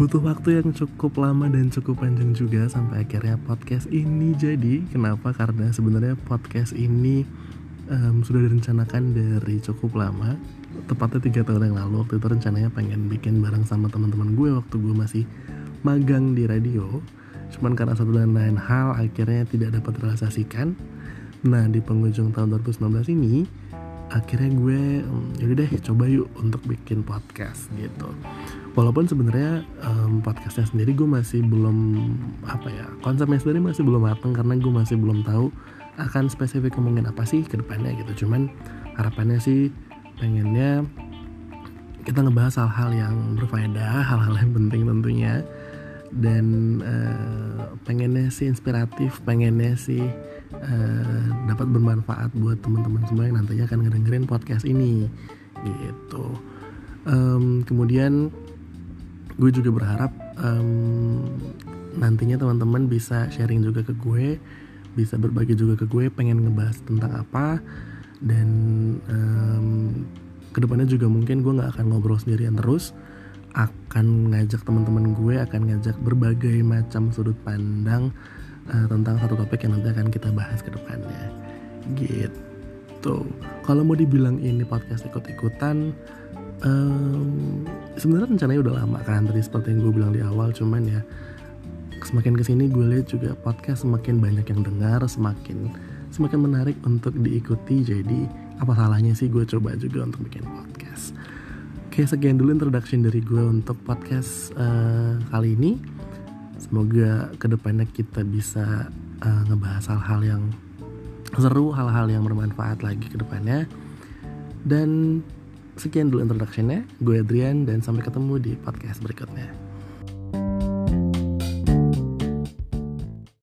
Butuh waktu yang cukup lama dan cukup panjang juga sampai akhirnya podcast ini jadi. Kenapa? Karena sebenarnya podcast ini um, sudah direncanakan dari cukup lama. Tepatnya tiga tahun yang lalu. Waktu itu rencananya pengen bikin bareng sama teman-teman gue waktu gue masih magang di radio. Cuman karena satu dan lain hal akhirnya tidak dapat realisasikan. Nah di penghujung tahun 2019 ini akhirnya gue jadi deh coba yuk untuk bikin podcast gitu. Walaupun sebenarnya um, podcastnya sendiri gue masih belum apa ya konsepnya sendiri masih belum matang karena gue masih belum tahu akan spesifik ngomongin apa sih ke depannya gitu. Cuman harapannya sih pengennya kita ngebahas hal-hal yang berfaedah hal-hal yang penting tentunya. Dan uh, pengennya sih inspiratif pengennya sih uh, dapat bermanfaat buat teman-teman semua yang nantinya akan ngedengerin podcast ini. Gitu. Um, kemudian gue juga berharap um, nantinya teman-teman bisa sharing juga ke gue bisa berbagi juga ke gue pengen ngebahas tentang apa dan um, ke depannya juga mungkin gue nggak akan ngobrol sendirian terus akan ngajak teman-teman gue akan ngajak berbagai macam sudut pandang uh, tentang satu topik yang nanti akan kita bahas ke depannya. Gitu. Kalau mau dibilang ini podcast ikut-ikutan um, sebenarnya rencananya udah lama kan tadi seperti yang gue bilang di awal cuman ya semakin ke sini gue lihat juga podcast semakin banyak yang dengar semakin semakin menarik untuk diikuti. Jadi apa salahnya sih gue coba juga untuk bikin podcast? Oke sekian dulu introduction dari gue untuk podcast uh, kali ini. Semoga ke depannya kita bisa uh, ngebahas hal-hal yang seru, hal-hal yang bermanfaat lagi ke depannya. Dan sekian dulu introductionnya. Gue Adrian dan sampai ketemu di podcast berikutnya.